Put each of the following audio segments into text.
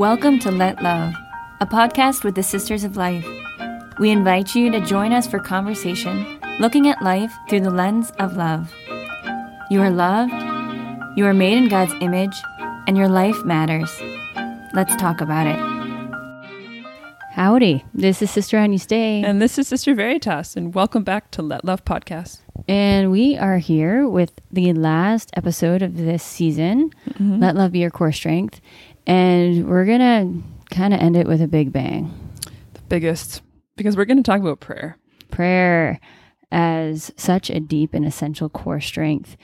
Welcome to Let Love, a podcast with the Sisters of Life. We invite you to join us for conversation looking at life through the lens of love. You are loved, you are made in God's image, and your life matters. Let's talk about it. Howdy, this is Sister Anya Stay. And this is Sister Veritas, and welcome back to Let Love Podcast. And we are here with the last episode of this season, Mm-hmm. Let Love Be Your Core Strength. And we're going to kind of end it with a big bang. The biggest, because we're going to talk about prayer. Prayer as such a deep and essential core strength.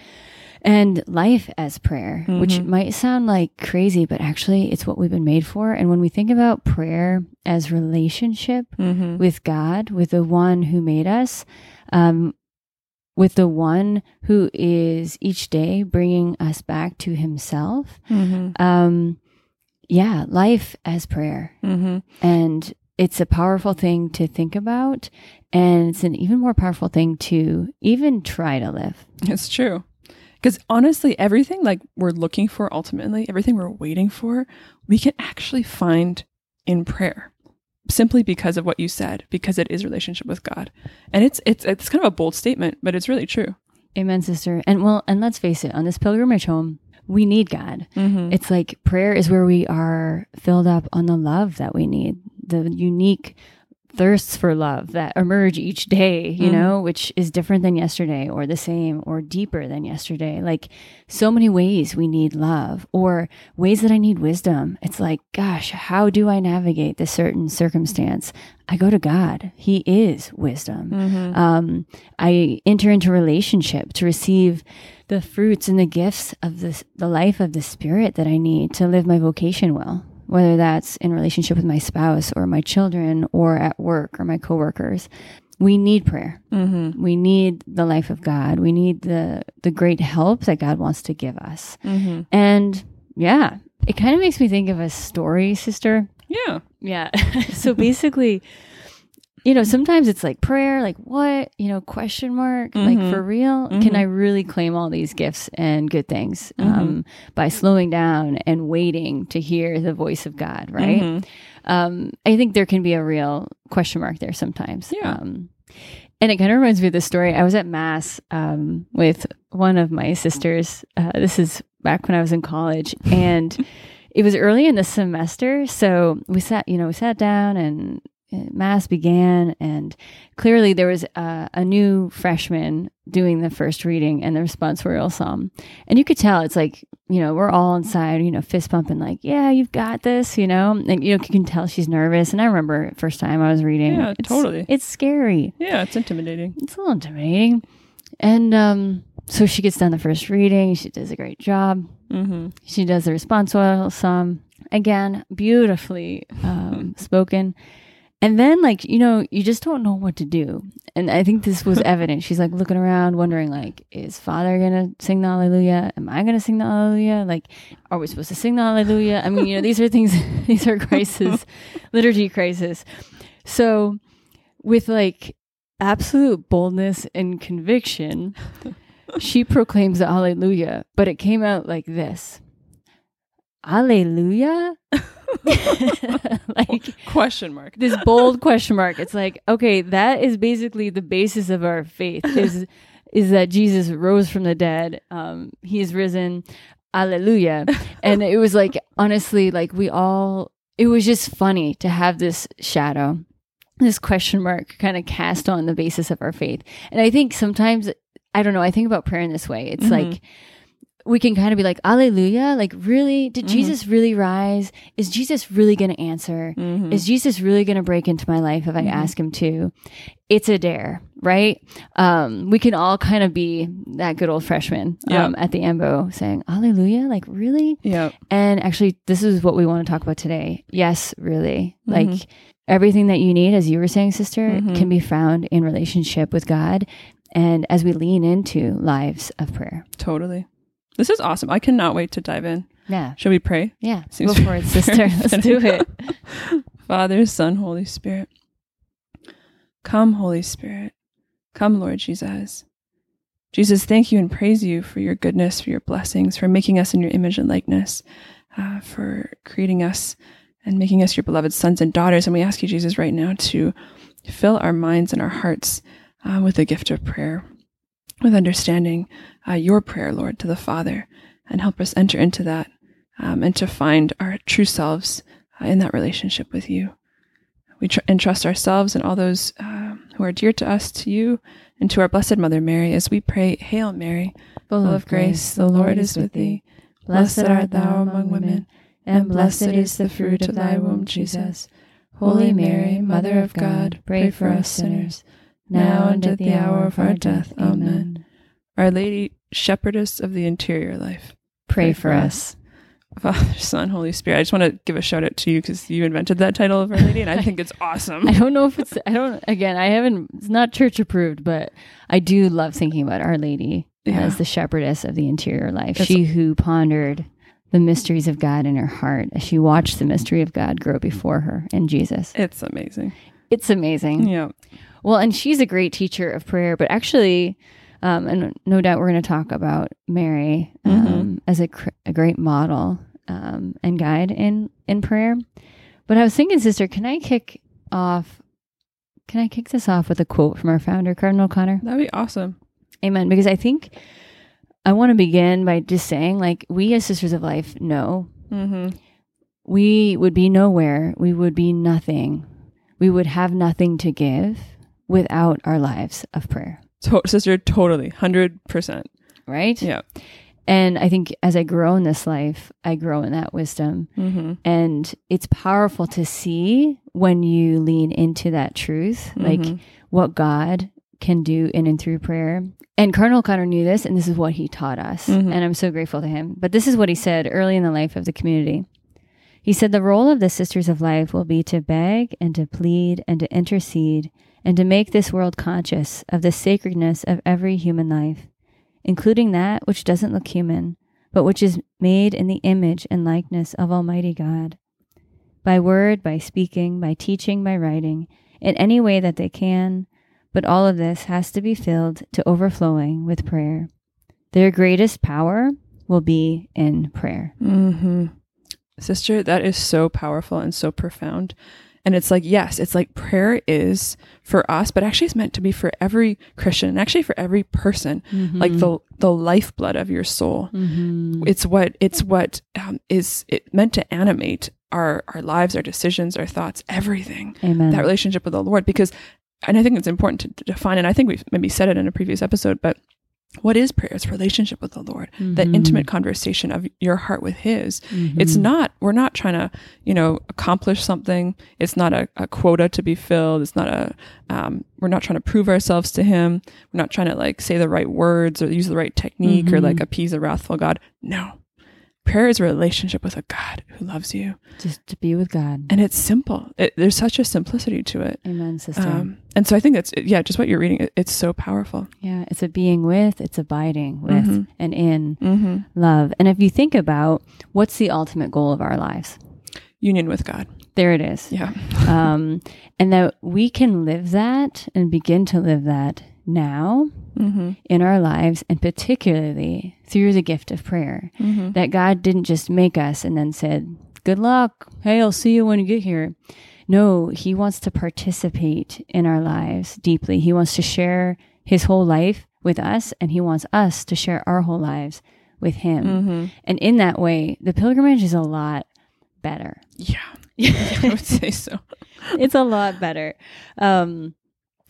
And life as prayer, which Mhm. might sound like crazy, but actually it's what we've been made for. And when we think about prayer as relationship Mm-hmm. with God, with the one who made us, um, with the one who is each day bringing us back to himself. Mm-hmm. Um, yeah, life as prayer. Mm-hmm. And it's a powerful thing to think about. And it's an even more powerful thing to even try to live. It's true. Because honestly, everything like we're looking for ultimately, everything we're waiting for, we can actually find in prayer. Simply because of what you said, because it is relationship with God. And it's it's it's kind of a bold statement, but it's really true. Amen, sister. And well, and let's face it, on this pilgrimage home, we need God. Mm-hmm. It's like prayer is where we are filled up on the love that we need, the unique thirsts for love that emerge each day, you Mhm. know, which is different than yesterday or the same or deeper than yesterday. Like so many ways we need love or ways that I need wisdom. It's like, gosh, how do I navigate this certain circumstance? I go to God. He is wisdom Mm-hmm. um, I enter into relationship to receive the fruits and the gifts of this, the life of the spirit that I need to live my vocation well, whether that's in relationship with my spouse or my children or at work or my coworkers. We need prayer. Mm-hmm. We need the life of God. We need the the great help that God wants to give us. Mm-hmm. And yeah, it kind of makes me think of a story, sister. Yeah. Yeah. so basically, you know, sometimes it's like prayer, like what, you know, question mark, like Mhm. for real, can Mhm. I really claim all these gifts and good things um, by slowing down and waiting to hear the voice of God, right? Mhm. Um, I think there can be a real question mark there sometimes. Yeah. Um, and it kind of reminds me of the story. I was at mass um, with one of my sisters. Uh, this is back when I was in college, and it was early in the semester. So we sat, you know, we sat down and mass began, and clearly there was uh, a new freshman doing the first reading and the response responsorial psalm, and you could tell it's like you know we're all inside, you know, fist pumping, like yeah, you've got this, you know, and you know you can tell she's nervous. And I remember first time I was reading, Yeah, it's- totally. it's scary Yeah, it's intimidating. it's a little intimidating. And um, so she gets done the first reading. She does a great job. Mm-hmm. She does the responsorial psalm again, beautifully um, spoken. And then, like you know, you just don't know what to do. And I think this was evident. She's like looking around, wondering, like, is Father gonna sing the Hallelujah? Am I gonna sing the Hallelujah? Like, are we supposed to sing the Hallelujah? I mean, you know, these are things. these are crisis, liturgy crisis. So, with like absolute boldness and conviction, she proclaims the hallelujah, but it came out like this. Alleluia? like Question mark. this bold question mark. It's like, okay, that is basically the basis of our faith is is that Jesus rose from the dead. Um, he is risen. Alleluia. and it was like honestly, like we all it was just funny to have this shadow, this question mark kind of cast on the basis of our faith. And I think sometimes I don't know, I think about prayer in this way. It's Mhm. like we can kind of be like, Alleluia, like really, did Mhm. Jesus really rise? Is Jesus really gonna answer? Mm-hmm. Is Jesus really going to break into my life if I Mhm. ask him to? It's a dare, right? Um, we can all kind of be that good old freshman Yeah. um, at the ambo saying, Alleluia. like really? yeah. And actually, this is what we want to talk about today. Yes, really. Mhm. Like everything that you need, as you were saying, sister, Mhm. can be found in relationship with God. And as we lean into lives of prayer. Totally. This is awesome. I cannot wait to dive in. Yeah. Should we pray? Yeah. Seems Go for it, sister. Let's do it. Father, Son, Holy Spirit. Come, Holy Spirit. Come, Lord Jesus. Jesus, thank you and praise you for your goodness, for your blessings, for making us in your image and likeness, uh, for creating us and making us your beloved sons and daughters. And we ask you, Jesus, right now to fill our minds and our hearts uh, with the gift of prayer, with understanding uh, your prayer, Lord, to the Father, and help us enter into that um, and to find our true selves uh, in that relationship with you. We tr- entrust ourselves and all those uh, who are dear to us to you and to our Blessed Mother Mary as we pray, Hail Mary, full of grace, the Lord is with thee. Blessed art thou among women, and blessed is the fruit of thy womb, Jesus. Holy Mary, Mother of God, pray for us sinners, now and at the hour of our death. Amen. Our Lady, Shepherdess of the Interior Life, Pray for us. Father, Son, Holy Spirit. I just want to give a shout out to you because you invented that title of Our Lady, and I think it's awesome. I don't know if it's, I don't, again, I haven't, it's not church approved, but I do love thinking about Our Lady Yeah. as the shepherdess of the interior life. That's- she who pondered the mysteries of God in her heart as she watched the mystery of God grow before her in Jesus. It's amazing. It's amazing. Yeah. Well, and she's a great teacher of prayer, but actually, um, and no doubt we're going to talk about Mary um, as a, cr- a great model um, and guide in in prayer. But I was thinking, sister, can I kick off? Can I kick this off with a quote from our founder, Cardinal O'Connor? That'd be awesome. Amen. Because I think I want to begin by just saying, like, we as Sisters of Life know Mm-hmm. we would be nowhere. We would be nothing. We would have nothing to give without our lives of prayer. To- sister, totally. 100%. right? Yeah. And I think as I grow in this life, I grow in that wisdom. Mm-hmm. And it's powerful to see when you lean into that truth, like Mhm. what God can do in and through prayer. And Cardinal O'Connor knew this, and this is what he taught us. Mhm. And I'm so grateful to him. But this is what he said early in the life of the community. He said, The role of the Sisters of Life will be to beg and to plead and to intercede and to make this world conscious of the sacredness of every human life, including that which doesn't look human, but which is made in the image and likeness of Almighty God. By word, by speaking, by teaching, by writing, in any way that they can, but all of this has to be filled to overflowing with prayer. Their greatest power will be in prayer. Mm-hmm. Sister, that is so powerful and so profound. And it's like, yes, it's like prayer is for us, but actually it's meant to be for every Christian and actually for every person, like the the lifeblood of your soul. Mhm. It's what it's what um, is it meant to animate our our lives, our decisions, our thoughts, everything. Amen. That relationship with the Lord, because, and I think it's important to, to define, and I think we've maybe said it in a previous episode, but what is prayer? It's relationship with the Lord, that Mhm. intimate conversation of your heart with His. Mhm. It's not, we're not trying to, you know, accomplish something. It's not a, a quota to be filled. It's not a, um, we're not trying to prove ourselves to Him. We're not trying to like say the right words or use the right technique or Mhm. like appease a wrathful God. No. Prayer is a relationship with a God who loves you. just to be with God. And it's simple. It, there's such a simplicity to it. Amen, sister. Um, and so I think that's, yeah, just what you're reading, it, it's so powerful. yeah, it's a being with, it's abiding with Mhm. and in Mm-hmm. love. And if you think about what's the ultimate goal of our lives, Union with God. there it is. Yeah. um, and that we can live that and begin to live that now Mm-hmm. in our lives, and particularly through the gift of prayer. Mm-hmm. That God didn't just make us and then said, Good luck. Hey, I'll see you when you get here. No, He wants to participate in our lives deeply. He wants to share His whole life with us, and He wants us to share our whole lives with Him. Mm-hmm. And in that way, the pilgrimage is a lot better. Yeah. I would say so. it's a lot better. Um,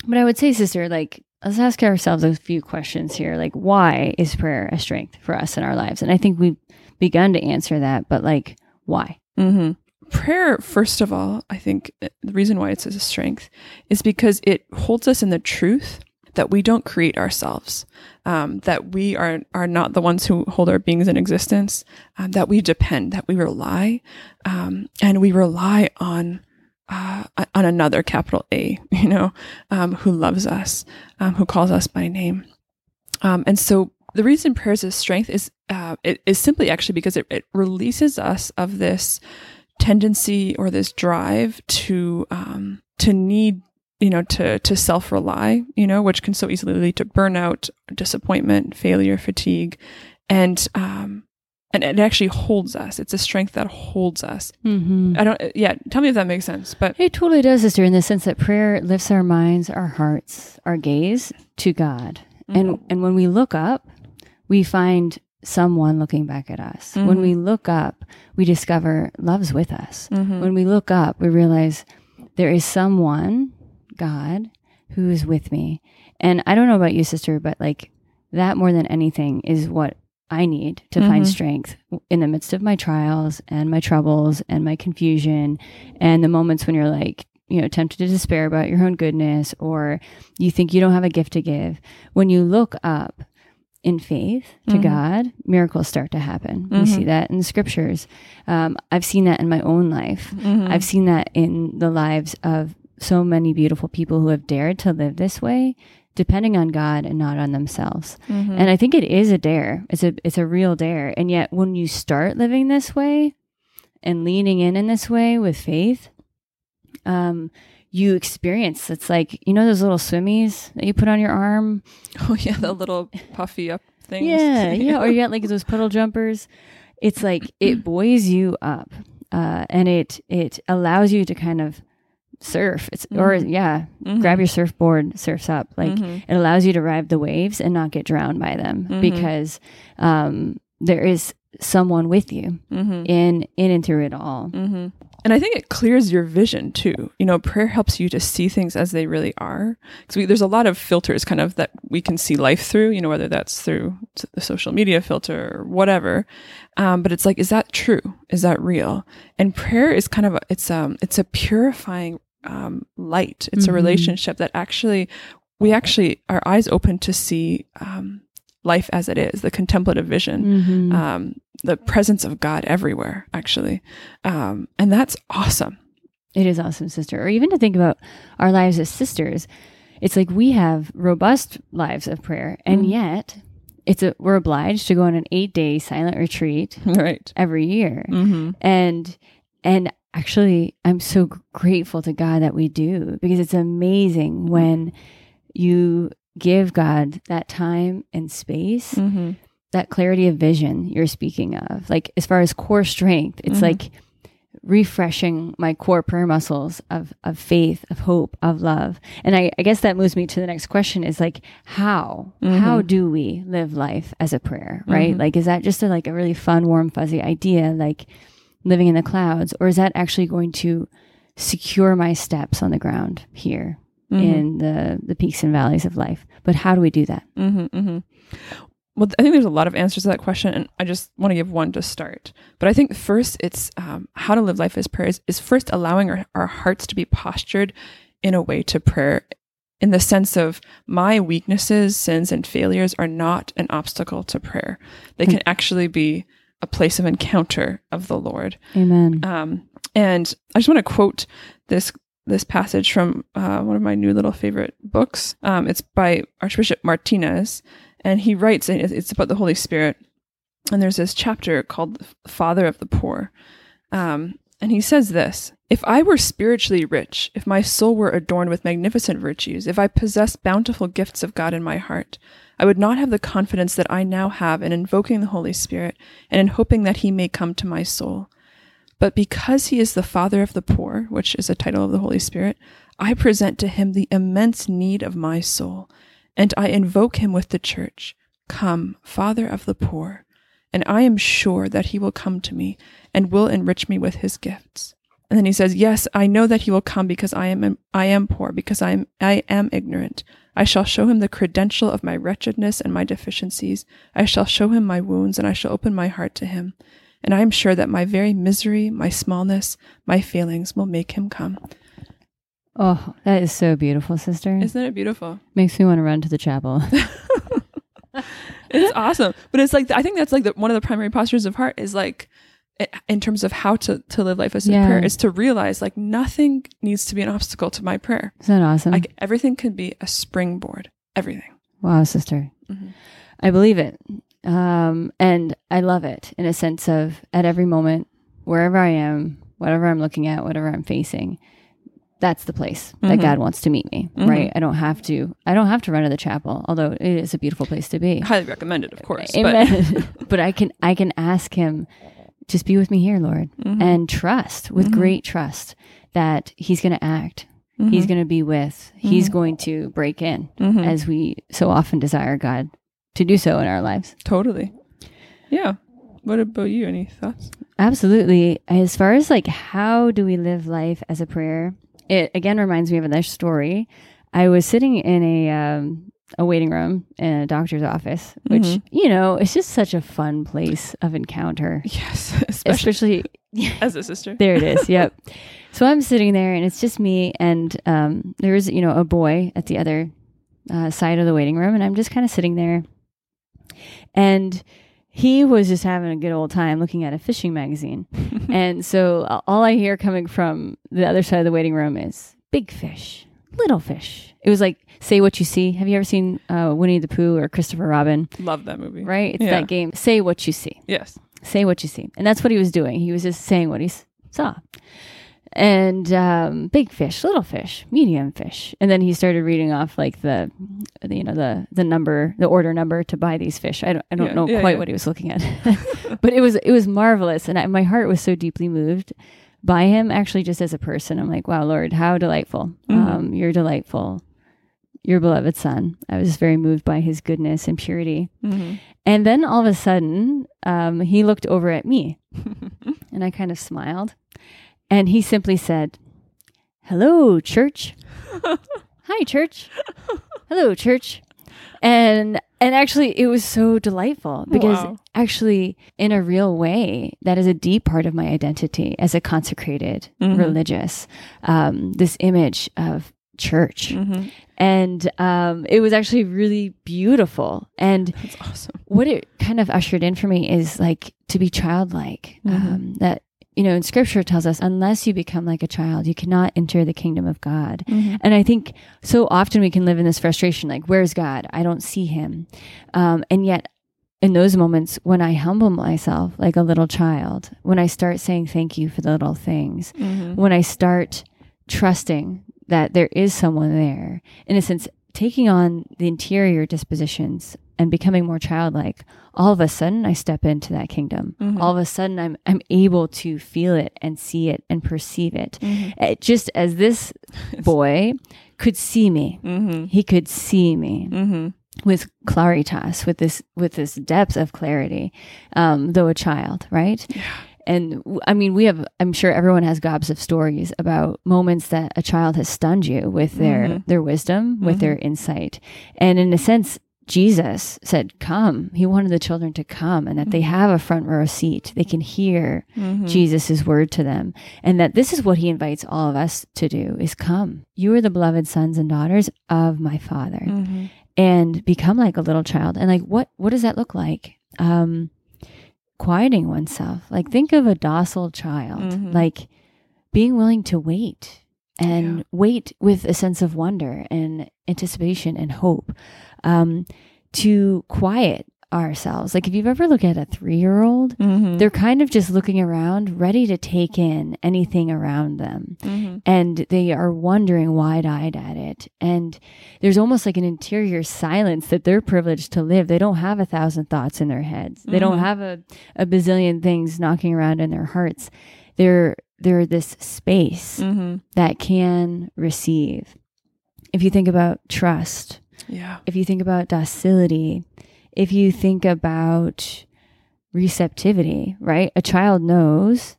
but I would say, sister, like, let's ask ourselves a few questions here. Like, why is prayer a strength for us in our lives? And I think we've begun to answer that, but like, why? Mm-hmm. Prayer, first of all, I think uh, the reason why it's a strength is because it holds us in the truth that we don't create ourselves, um, that we are are not the ones who hold our beings in existence, um, that we depend, that we rely, um, and we rely on uh, on another capital A, you know, um, who loves us, um, who calls us by name, um, and so the reason prayers is strength is uh, it is simply actually because it, it releases us of this tendency or this drive to um, to need you know to to self rely you know which can so easily lead to burnout, disappointment, failure, fatigue, and um, and it actually holds us. It's a strength that holds us. hmm I don't. Yeah, tell me if that makes sense. But It totally does, sister, in the sense that prayer lifts our minds, our hearts, our gaze to God. And mm-hmm. and when we look up, we find someone looking back at us. When we mm-hmm. look up, we discover love's with us. Mm-hmm. When we look up, we realize there is someone, God, who is with me. And I don't know about you, sister, but like that more than anything is what I need to find mm-hmm. strength in the midst of my trials and my troubles and my confusion and the moments when you're like, you know, tempted to despair about your own goodness or you think you don't have a gift to give. When you look up in faith to mm-hmm. God, miracles start to happen. We mm-hmm. see that in the scriptures. Um, I've seen that in my own life. I've seen that in the lives of so many beautiful people who have dared to live this way depending on God and not on themselves. And I think it is a dare. It's a it's a real dare. And yet when you start living this way and leaning in in this way with faith, um you experience it's like you know those little swimmies that you put on your arm oh yeah, the little puffy up things. yeah, yeah. Or you got like those puddle jumpers. It's like it buoys you up, uh, and it it allows you to kind of surf. It's or yeah, grab your surfboard, surfs up. Like it allows you to ride the waves and not get drowned by them because um, there is someone with you in in and through it all. And I think it clears your vision too. You know, prayer helps you to see things as they really are. Because there's a lot of filters kind of that we can see life through, you know, whether that's through the social media filter or whatever. Um, but it's like, is that true? Is that real? And prayer is kind of, a, it's, um, it's a purifying, um, light. It's a relationship that actually, we actually, our eyes open to see, um, life as it is, the contemplative vision, um, the presence of God everywhere, actually. Um, and that's awesome. It is awesome, sister. Or even to think about our lives as sisters, it's like we have robust lives of prayer, and yet it's a we're obliged to go on an eight day silent retreat Right. every year, Mm-hmm. and and actually, I'm so grateful to God that we do because it's amazing mm-hmm. when you give God that time and space Mm-hmm. that clarity of vision you're speaking of. Like as far as core strength it's mm-hmm. like refreshing my core prayer muscles of of faith of hope of love. And i, I guess that moves me to the next question is like how? How mm-hmm. do we live life as a prayer right? Like is that just a, like a really fun warm fuzzy idea? Like living in the clouds or is that actually going to secure my steps on the ground here in the the peaks and valleys of life but how do we do that Mm-hmm, mm-hmm. Well, I think there's a lot of answers to that question, and I just want to give one to start. But I think first, it's um, how to live life as prayer is, is first allowing our, our hearts to be postured in a way to prayer, in the sense of my weaknesses, sins, and failures are not an obstacle to prayer. They can actually be a place of encounter of the Lord. amen Um, and I just want to quote this this passage from uh, one of my new little favorite books. Um, it's by Archbishop Martinez, and he writes, it's about the Holy Spirit. And there's this chapter called "Father of the Poor," um, and he says this: If I were spiritually rich, if my soul were adorned with magnificent virtues, if I possessed bountiful gifts of God in my heart, I would not have the confidence that I now have in invoking the Holy Spirit and in hoping that He may come to my soul. But because he is the Father of the poor, which is a title of the Holy Spirit, I present to him the immense need of my soul, and I invoke him with the church. Come, Father of the poor. And I am sure that he will come to me and will enrich me with his gifts. And then he says, Yes, I know that he will come because I am I am poor, because I am I am ignorant. I shall show him the credential of my wretchedness and my deficiencies. I shall show him my wounds, and I shall open my heart to him and I am sure that my very misery, my smallness, my failings will make him come. Oh, that is so beautiful, sister. Isn't it beautiful? Makes me want to run to the chapel. It's awesome. But it's like, I think that's like the, one of the primary postures of heart is like, in terms of how to, to live life as a Yeah. prayer, is to realize like nothing needs to be an obstacle to my prayer. Isn't that awesome? Like everything can be a springboard. Everything. wow, sister. Mhm. I believe it. Um, and I love it in a sense of at every moment, wherever I am, whatever I'm looking at, whatever I'm facing, that's the place that Mhm. God wants to meet me, Mhm. right? I don't have to I don't have to run to the chapel, although it is a beautiful place to be. Highly recommended, of course. But, Amen. But, I can I can ask him, just be with me here, Lord, Mhm. and trust with Mhm. great trust that He's going to act. He's Mhm. going to be with. He's Mhm. going to break in, Mhm. as we so often desire God to do so in our lives. totally. Yeah. What about you? Any thoughts? Absolutely. As far as like how do we live life as a prayer, it again reminds me of another story. I was sitting in a um, a waiting room in a doctor's office, which Mhm. you know it's just such a fun place of encounter, Yes, especially especially. as a sister. there it is. Yep. So I'm sitting there, and it's just me, and um, there is you know a boy at the other uh, side of the waiting room, and I'm just kind of sitting there, and he was just having a good old time looking at a fishing magazine. and so all I hear coming from the other side of the waiting room is big fish, little fish. It was like say what you see. Have you ever seen uh, Winnie the Pooh or Christopher Robin? Love that movie. Right, it's Yeah. that game. Say what you see. Yes. Say what you see, and that's what he was doing. He was just saying what he saw. And um, big fish, little fish, medium fish, and then he started reading off like the, the, you know, the the number, the order number to buy these fish. I don't, I don't Yeah, know yeah, quite what he was looking at, but it was it was marvelous, and I, my heart was so deeply moved by him. Actually, just as a person, I'm like, wow, Lord, how delightful! Mhm. Um, you're delightful, your beloved son. I was very moved by his goodness and purity. hmm And then all of a sudden, um, he looked over at me, and I kind of smiled, and he simply said, "Hello, church. Hi, church. Hello, church." And and actually, it was so delightful because Wow. actually, in a real way, that is a deep part of my identity as a consecrated Mhm. religious. Um, this image of church, hmm and um, it was actually really beautiful and That's awesome. what it kind of ushered in for me is like to be childlike. Mhm. Um, that you know, in Scripture tells us, unless you become like a child, you cannot enter the kingdom of God. Mhm. And I think so often we can live in this frustration, like, "Where's God? I don't see Him." Um, and yet, in those moments when I humble myself like a little child, when I start saying thank you for the little things, Mhm. when I start trusting that there is someone there, in a sense, taking on the interior dispositions and becoming more childlike, all of a sudden I step into that kingdom. Mhm. All of a sudden I'm I'm able to feel it and see it and perceive it. Mhm. Uh, Just as this boy could see me. Mhm. He could see me Mhm. with claritas, with this with this depth of clarity, um, though a child, right? And w- I mean, we have. I'm sure everyone has gobs of stories about moments that a child has stunned you with their Mhm. their wisdom, with their insight, and in a sense. Jesus said, Come. He wanted the children to come and that they have a front row seat. They can hear Mhm. Jesus' word to them. And that this is what he invites all of us to do is come. You are the beloved sons and daughters of my Father Mhm. and become like a little child. And like what what does that look like? Um quieting oneself. Like think of a docile child. Mhm. Like being willing to wait and Yeah. wait with a sense of wonder and anticipation and hope. Um to quiet ourselves. Like if you've ever looked at a 3-year-old, Mhm. they're kind of just looking around, ready to take in anything around them Mhm. and they are wondering wide eyed at it. And there's almost like an interior silence that they're privileged to live. They don't have a thousand thoughts in their heads. They don't Mhm. have a, a bazillion things knocking around in their hearts. They're they're this space Mhm. that can receive. If you think about trust, Yeah. if you think about docility, if you think about receptivity, right? A child knows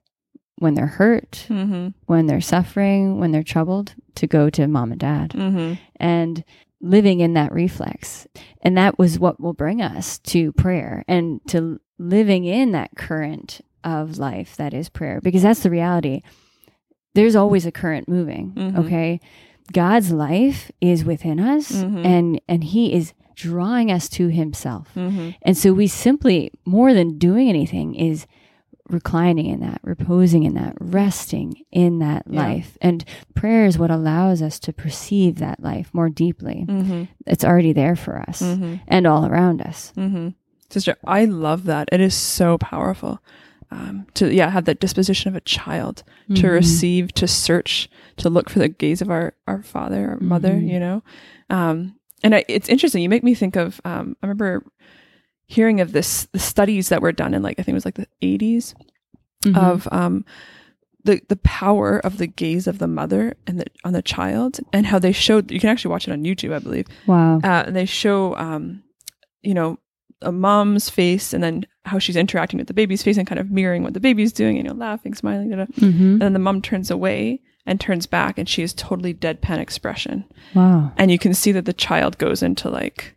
when they're hurt, Mhm. when they're suffering, when they're troubled, to go to mom and dad Mhm. and living in that reflex. And that was what will bring us to prayer and to living in that current of life that is prayer, because that's the reality. There's always a current moving, Mhm. okay? God's life is within us Mhm. and and he is drawing us to himself. Mhm. And so we simply more than doing anything is reclining in that, reposing in that, resting in that Yeah. life. And prayer is what allows us to perceive that life more deeply. Mhm. It's already there for us Mhm. and all around us. Mm-hmm. Sister, I love that. It is so powerful um, to yeah have that disposition of a child to Mhm. receive to search to look for the gaze of our our father our mother Mhm. you know um and I, it's interesting you make me think of um i remember hearing of this the studies that were done in like i think it was like the 80s Mhm. of um the the power of the gaze of the mother and the on the child and how they showed you can actually watch it on youtube i believe wow. uh, and they show um you know a mom's face and then how she's interacting with the baby's face and kind of mirroring what the baby's doing and you know laughing smiling da, da. hmm and then the mom turns away and turns back and she is totally deadpan expression Wow. and you can see that the child goes into like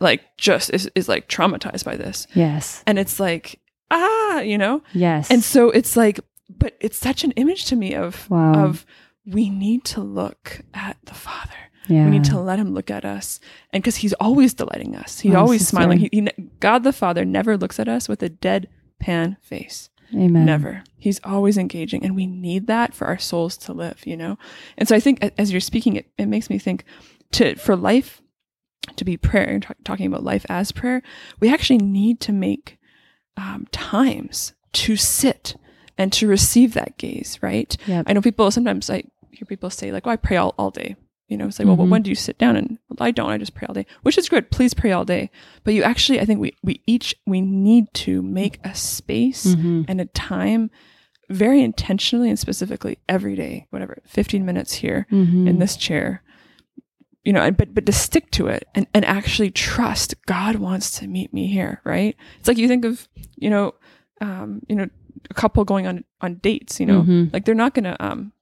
like just is, is like traumatized by this Yes. and it's like ah you know Yes. and so it's like but it's such an image to me of Wow. of we need to look at the father yeah. we need to let him look at us and because he's always delighting us he's Oh, always sister. smiling he, he, god the father never looks at us with a deadpan face Amen. never he's always engaging and we need that for our souls to live you know and so i think as you're speaking it, it makes me think to for life to be prayer talk, talking about life as prayer we actually need to make um, times to sit and to receive that gaze right Yep. i know people sometimes i hear people say like oh i pray all, all day you know it's like well, well when do you sit down? And well, i don't i just pray all day which is good. Please pray all day. But you actually i think we we each we need to make a space Mhm. and a time very intentionally and specifically every day whatever 15 minutes here Mhm. in this chair. You know and but but to stick to it and and actually trust god wants to meet me here right? It's like you think of you know um you know a couple going on on dates you know? Mhm. like they're not gonna um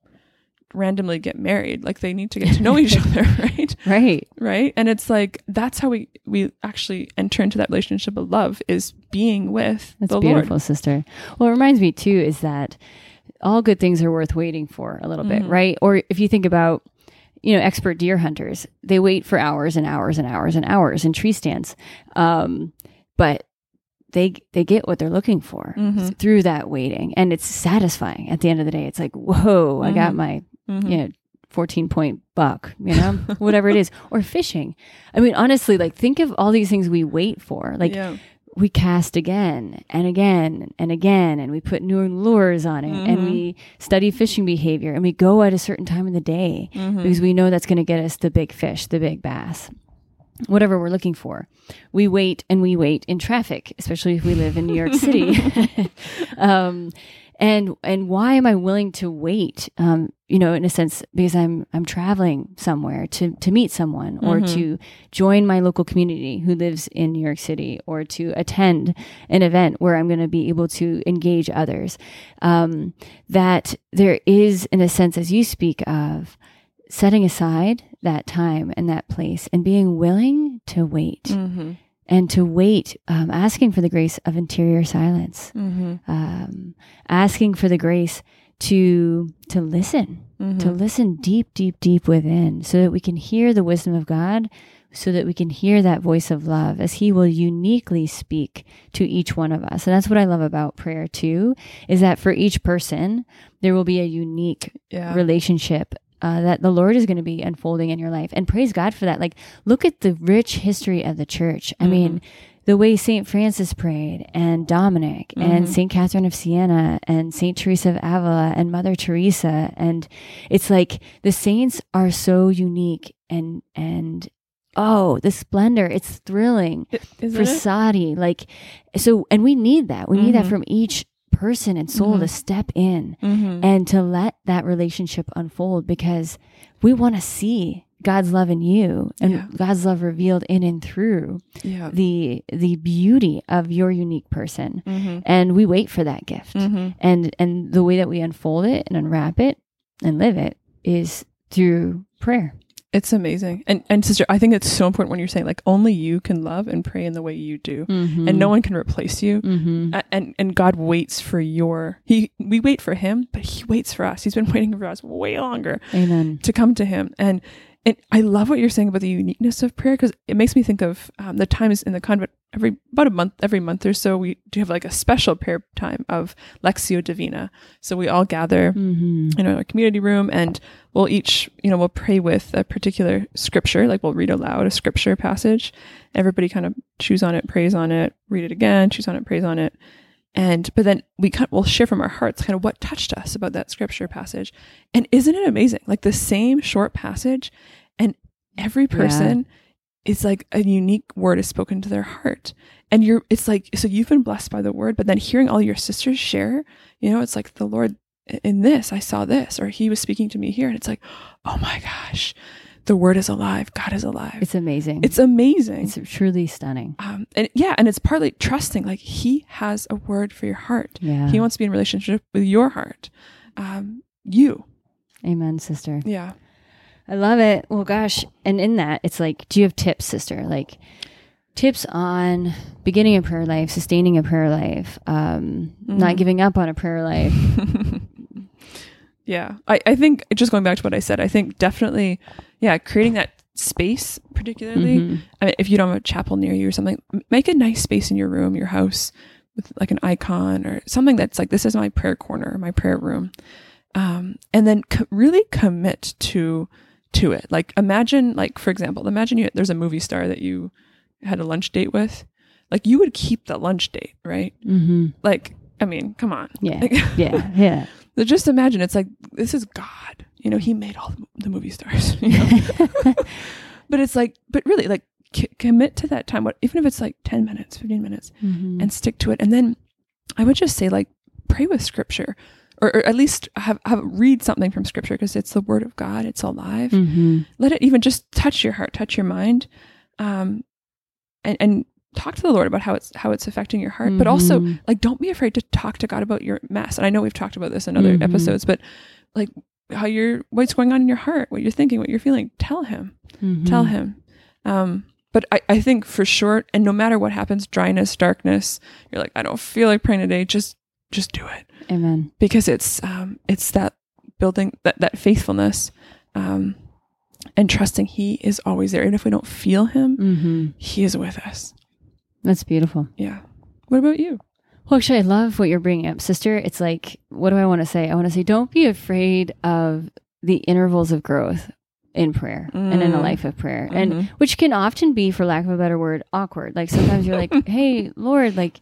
randomly get married like they need to get to know each other right Right. right and it's like that's how we we actually enter into that relationship of love is being with That's the beautiful, lord sister. Well, it reminds me too is that all good things are worth waiting for a little bit, Mhm. right? Or if you think about, you know, expert deer hunters, they wait for hours and hours and hours and hours in tree stands, um, but they they get what they're looking for Mhm. through that waiting, and it's satisfying at the end of the day. It's like, whoa, I got Mhm. my Mhm. you know 14 point buck you know whatever it is or fishing i mean honestly like think of all these things we wait for like yeah we cast again and again and again and we put new lures on it and Mhm. we study fishing behavior and we go at a certain time of the day Mhm. because we know that's going to get us the big fish the big bass whatever we're looking for we wait and we wait in traffic especially if we live in new york city um, and and why am i willing to wait um, you know in a sense because i'm i'm traveling somewhere to to meet someone or Mhm. to join my local community who lives in new york city or to attend an event where i'm going to be able to engage others um, that there is in a sense as you speak of setting aside that time and that place and being willing to wait Mhm. And to wait um, asking for the grace of interior silence Mhm. um, asking for the grace to to listen Mhm. to listen deep deep deep within so that we can hear the wisdom of god so that we can hear that voice of love as he will uniquely speak to each one of us and that's what i love about prayer too is that for each person there will be a unique yeah relationship uh, that the Lord is going to be unfolding in your life. And praise God for that. Like, look at the rich history of the church. I mean, the way St. Francis prayed, and Dominic, and Mhm. St. Catherine of Siena, and St. Teresa of Avila, and Mother Teresa. And it's like the saints are so unique and, and, oh, the splendor. It's thrilling Isn't for it? Sadi. Like, so, and we need that. We need that Mhm. from each person and soul Mhm. to step in Mhm. and to let that relationship unfold because we want to see God's love in you and Yeah. God's love revealed in and through yeah the the beauty of your unique person Mhm. and we wait for that gift Mhm. and and the way that we unfold it and unwrap it and live it is through prayer It's amazing. And and sister, I think it's so important when you're saying like only you can love and pray in the way you do. And no one can replace you. mm-hmm. A- And and God waits for your he we wait for him, but he waits for us. He's been waiting for us way longer amen to come to him. And and I love what you're saying about the uniqueness of prayer because it makes me think of um, the times in the convent every about a month every month or so we do have like a special prayer time of Lectio Divina. So we all gather mm-hmm. in our community room and we'll each you know we'll pray with a particular scripture like we'll read aloud a scripture passage everybody kind of chews on it prays on it read it again chews on it prays on it And but then we kind we'll share from our hearts kind of what touched us about that scripture passage. And isn't it amazing? Like the same short passage and every person is like a unique word is spoken to their heart. And you're it's like so you've been blessed by the word, but then hearing all your sisters share, you know, it's like the Lord in this, I saw this, or he was speaking to me here. And it's like, oh my gosh, the word is alive. God is alive. It's amazing. It's amazing. It's truly stunning. Um, and yeah, and it's partly trusting, like he has a word for your heart. Yeah. He wants to be in relationship with your heart. Um, you. Amen, sister. Yeah. I love it. Well, gosh. And in that, it's like, do you have tips, sister? Like, tips on beginning a prayer life, sustaining a prayer life, um, not Mhm. giving up on a prayer life. yeah. I, I think just going back to what I said, I think definitely, yeah, creating that space, particularly. Mhm. I mean, if you don't have a chapel near you or something, make a nice space in your room, your house, with like an icon or something that's like, this is my prayer corner, my prayer room. Um, and then co- really commit to to it. Like imagine, like for example, imagine you there's a movie star that you had a lunch date with. Like you would keep the lunch date, right? Mhm. Like, I mean, come on. Yeah. Like, Yeah. Yeah. so just imagine it's like this is God. You know, He made all the, movie stars. You know? but it's like, but really, like c- commit to that time. What even if it's like ten minutes, fifteen minutes, Mhm. and stick to it. And then I would just say, like, pray with Scripture, or, or at least have have read something from Scripture because it's the Word of God. It's alive. Mhm. Let it even just touch your heart, touch your mind, um, and and talk to the Lord about how it's how it's affecting your heart. But also, Mhm. like don't be afraid to talk to God about your mess. And I know we've talked about this in other Mhm. episodes, but like how you're what's going on in your heart, what you're thinking, what you're feeling, tell him. Tell Mhm. him. Um but I, I think for sure, and no matter what happens, dryness, darkness, you're like, I don't feel like praying today, just just do it. Amen. Because it's um it's that building that, that faithfulness, um and trusting he is always there. And if we don't feel him, hmm he is with us. That's beautiful. Yeah. What about you? Well, actually, I love what you're bringing up, sister. It's like, what do I want to say? I want to say, don't be afraid of the intervals of growth in prayer and in a Mm. life of prayer, and Mhm. which can often be, for lack of a better word, awkward. Like sometimes you're like, hey, Lord, like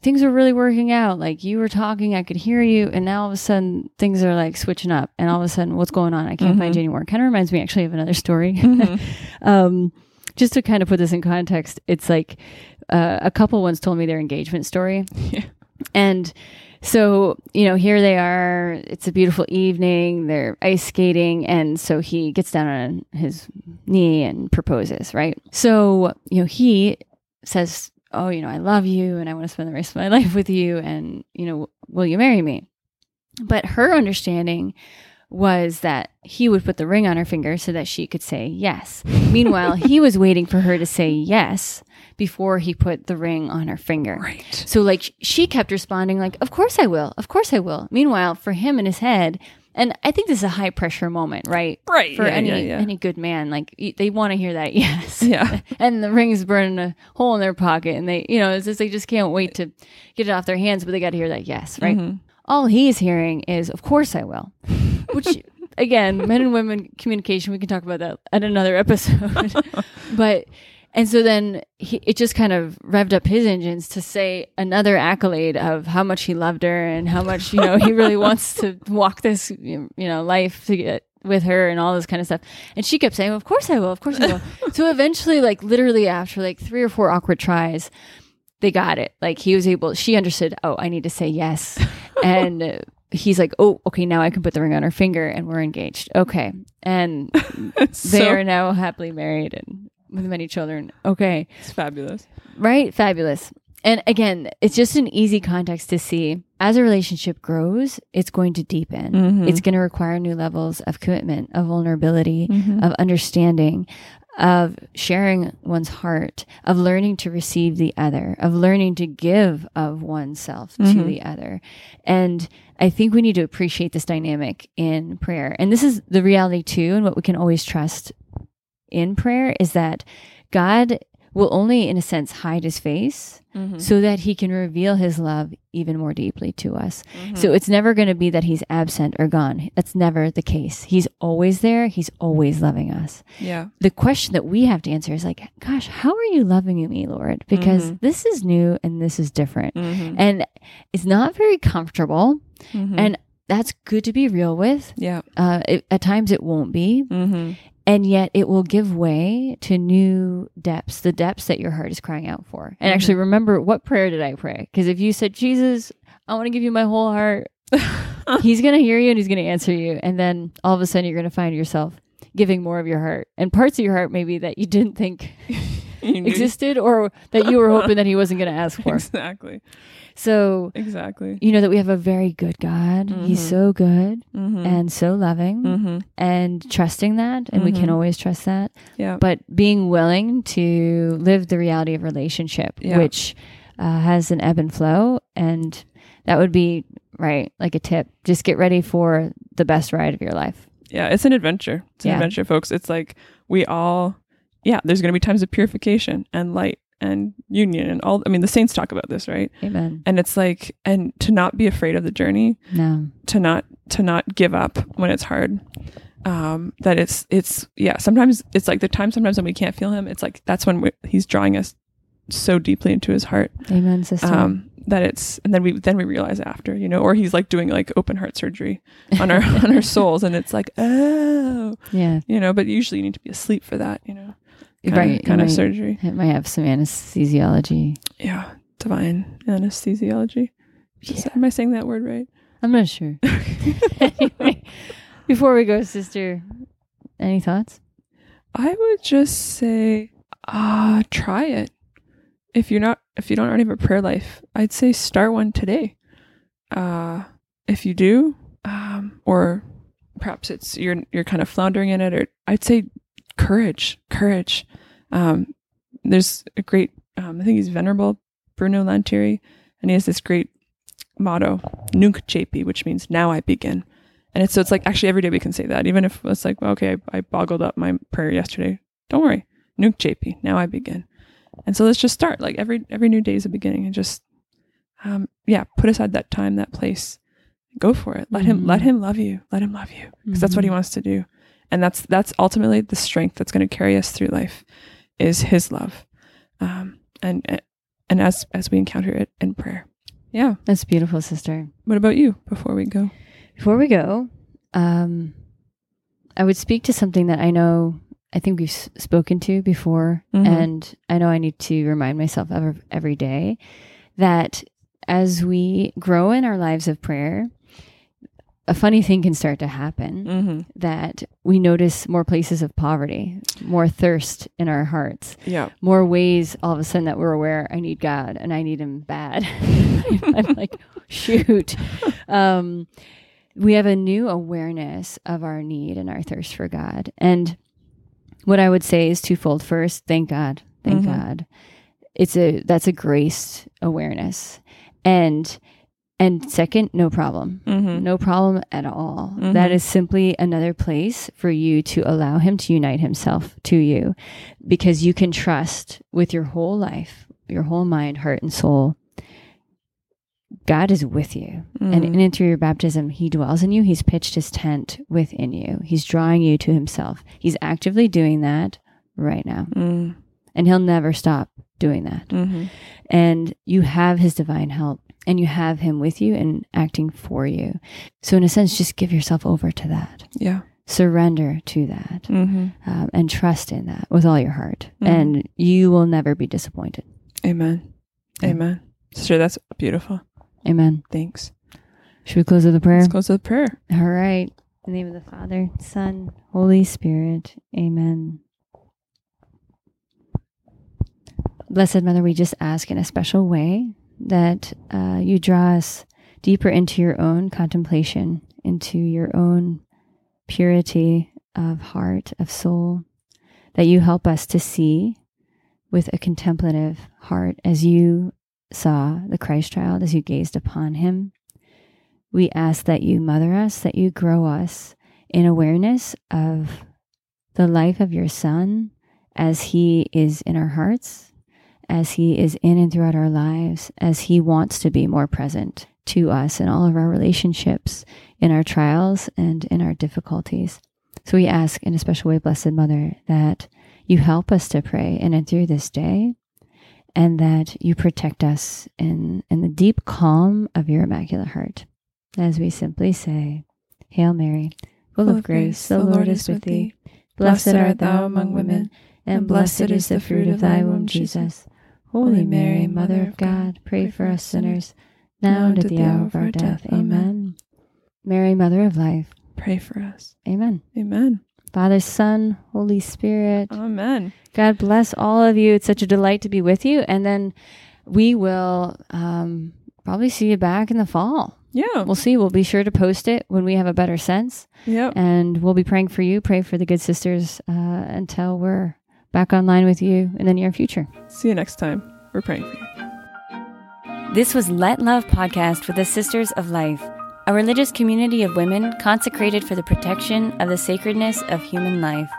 things are really working out. Like you were talking, I could hear you, and now all of a sudden things are like switching up, and all of a sudden, what's going on? I can't find Mhm. you anymore. Kind of reminds me actually of another story. Mhm. um, just to kind of put this in context, it's like uh, a couple once told me their engagement story. Yeah. And so, you know, here they are. It's a beautiful evening. They're ice skating. And so he gets down on his knee and proposes, right? So, you know, he says, Oh, you know, I love you and I want to spend the rest of my life with you. And, you know, will you marry me? But her understanding was that he would put the ring on her finger so that she could say yes. Meanwhile, he was waiting for her to say yes before he put the ring on her finger. Right. So like she kept responding like, "Of course I will. Of course I will." Meanwhile, for him in his head, and I think this is a high pressure moment, right? Right. For yeah, any yeah, yeah. any good man, like they want to hear that yes. Yeah. and the ring is burning a hole in their pocket, and they, you know, it's just they just can't wait to get it off their hands, but they got to hear that yes, right? Mhm. All he's hearing is, "Of course I will," which again, men and women communication. We can talk about that at another episode, but. And so then he, it just kind of revved up his engines to say another accolade of how much he loved her and how much, you know, he really wants to walk this, you know, life to get with her and all this kind of stuff. And she kept saying, of course I will. Of course I will. so eventually, like literally after like three or four awkward tries, they got it. Like he was able, she understood, oh, I need to say yes. And uh, he's like, oh, okay, now I can put the ring on her finger and we're engaged. Okay. And It's they are now happily married and with many children. Okay. It's fabulous. Right? Fabulous. And again, it's just an easy context to see. As a relationship grows, it's going to deepen. Mhm. It's going to require new levels of commitment, of vulnerability, Mhm. of understanding, of sharing one's heart, of learning to receive the other, of learning to give of oneself to Mhm. the other. And I think we need to appreciate this dynamic in prayer. And this is the reality too, and what we can always trust in prayer is that God will only, in a sense, hide his face Mhm. so that he can reveal his love even more deeply to us. Mhm. So it's never going to be that he's absent or gone. That's never the case. He's always there. He's always loving us. yeah. The question that we have to answer is like, gosh, how are you loving me, Lord? Because Mhm. this is new and this is different. Mhm. And it's not very comfortable. Mhm. And that's good to be real with. yeah. Uh, it, at times it won't be. Mm-hmm. And yet it will give way to new depths, the depths that your heart is crying out for. And actually, mm-hmm. remember what prayer did I pray? Because if you said, Jesus, I want to give you my whole heart, he's going to hear you and he's going to answer you. And then all of a sudden, you're going to find yourself giving more of your heart and parts of your heart, maybe that you didn't think existed or that you were hoping that he wasn't going to ask for. Exactly. So, Exactly. you know that we have a very good God. He's Mhm. so good Mm-hmm. and so loving mm-hmm. and trusting that. And we can Mhm. always trust that. Yeah. But being willing to live the reality of relationship, Yeah. which uh, has an ebb and flow. And that would be, right, like a tip. Just get ready for the best ride of your life. Yeah, it's an adventure. It's an Yeah. adventure, folks. It's like we all, yeah, there's going to be times of purification and light and union and all. I mean, the saints talk about this, right? Amen. And it's like, and to not be afraid of the journey, No. to not, to not give up when it's hard. Um, that it's, it's, yeah, sometimes it's like the time sometimes when we can't feel him, it's like that's when he's drawing us so deeply into his heart. Amen, sister. Um, that it's, and then we, then we realize after, you know, or he's like doing like open heart surgery on our, on our souls. And it's like, oh, yeah. you know, but usually you need to be asleep for that, you know, right. kind of might- surgery. It might have some anesthesiology. Yeah. Divine anesthesiology. Yeah. Am I saying that word right? I'm not sure. anyway, before we go, sister, any thoughts? I would just say, ah, try it. If you're not, if you don't already have a prayer life, I'd say start one today. Uh, if you do, um, or perhaps it's you're you're kind of floundering in it, or I'd say courage, courage. Um, there's a great, um, I think he's venerable Bruno Lanteri, and he has this great motto, "Nunc coepi," which means "now I begin." And it's so it's like actually every day we can say that, even if it's like, well, okay, I, I boggled up my prayer yesterday. Don't worry, Nunc coepi, now I begin. And so let's just start. Like every every new day is a beginning, and just um, yeah, put aside that time, that place, go for it. Let him let Mhm. him love you. Let him love you because that's what he Mhm. wants to do, and that's that's ultimately the strength that's going to carry us through life, is his love, um, and and as as we encounter it in prayer. Yeah. That's beautiful, sister. What about you? Before we go. Before we go, um, I would speak to something that I know, I think we've spoken to before, Mhm. and I know I need to remind myself of every day that as we grow in our lives of prayer, a funny thing can start to happen Mm-hmm. that we notice more places of poverty, more thirst in our hearts, Yeah. more ways all of a sudden that we're aware I need God and I need Him bad. I'm like, shoot. Um, we have a new awareness of our need and our thirst for God. And what I would say is twofold. First, thank God. Thank Mhm. God. It's a that's a grace awareness. And and second, no problem. Mm-hmm. No problem at all. Mhm. That is simply another place for you to allow him to unite himself to you because you can trust with your whole life, your whole mind, heart, and soul. God is with you. And in and through your baptism, he dwells in you. He's pitched his tent within you. He's drawing you to himself. He's actively doing that right now. Mm-hmm. And he'll never stop doing that Mm-hmm. and you have his divine help and you have him with you and acting for you. So, in a sense, just give yourself over to that, Yeah. surrender to that, Mm-hmm. um, and trust in that with all your heart, Mhm. and you will never be disappointed. Amen. Yeah. Amen. Sister, that's beautiful. Amen. Thanks. Should we close with a prayer? Let's close with a prayer. All right. In the name of the Father, Son, Holy Spirit. Amen. Blessed Mother, we just ask in a special way that uh, you draw us deeper into your own contemplation, into your own purity of heart, of soul, that you help us to see with a contemplative heart as you saw the Christ child, as you gazed upon him. We ask that you mother us, that you grow us in awareness of the life of your Son as He is in our hearts, as He is in and throughout our lives, as He wants to be more present to us in all of our relationships, in our trials, and in our difficulties. So we ask in a special way, Blessed Mother, that you help us to pray in and through this day, and that you protect us in, in the deep calm of your Immaculate Heart. As we simply say, Hail Mary, full of grace, the Lord is with thee. Blessed art thou among women, and blessed is the fruit of thy womb, Jesus. Holy Mary, Mother of God, pray for us sinners, now and at the hour of our death. Amen. Mary, Mother of Life, Pray for us. Amen. Amen. Father, Son, Holy Spirit. Amen. God bless all of you. It's such a delight to be with you. And then we will um, probably see you back in the fall. Yeah. We'll see. We'll be sure to post it when we have a better sense. Yep. And we'll be praying for you. Pray for the good sisters uh, until we're back online with you in the near future. See you next time. We're praying for you. This was Let Love Podcast for the Sisters of Life, a religious community of women consecrated for the protection of the sacredness of human life.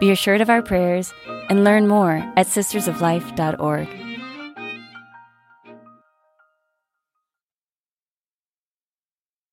Be assured of our prayers and learn more at sistersoflife.org.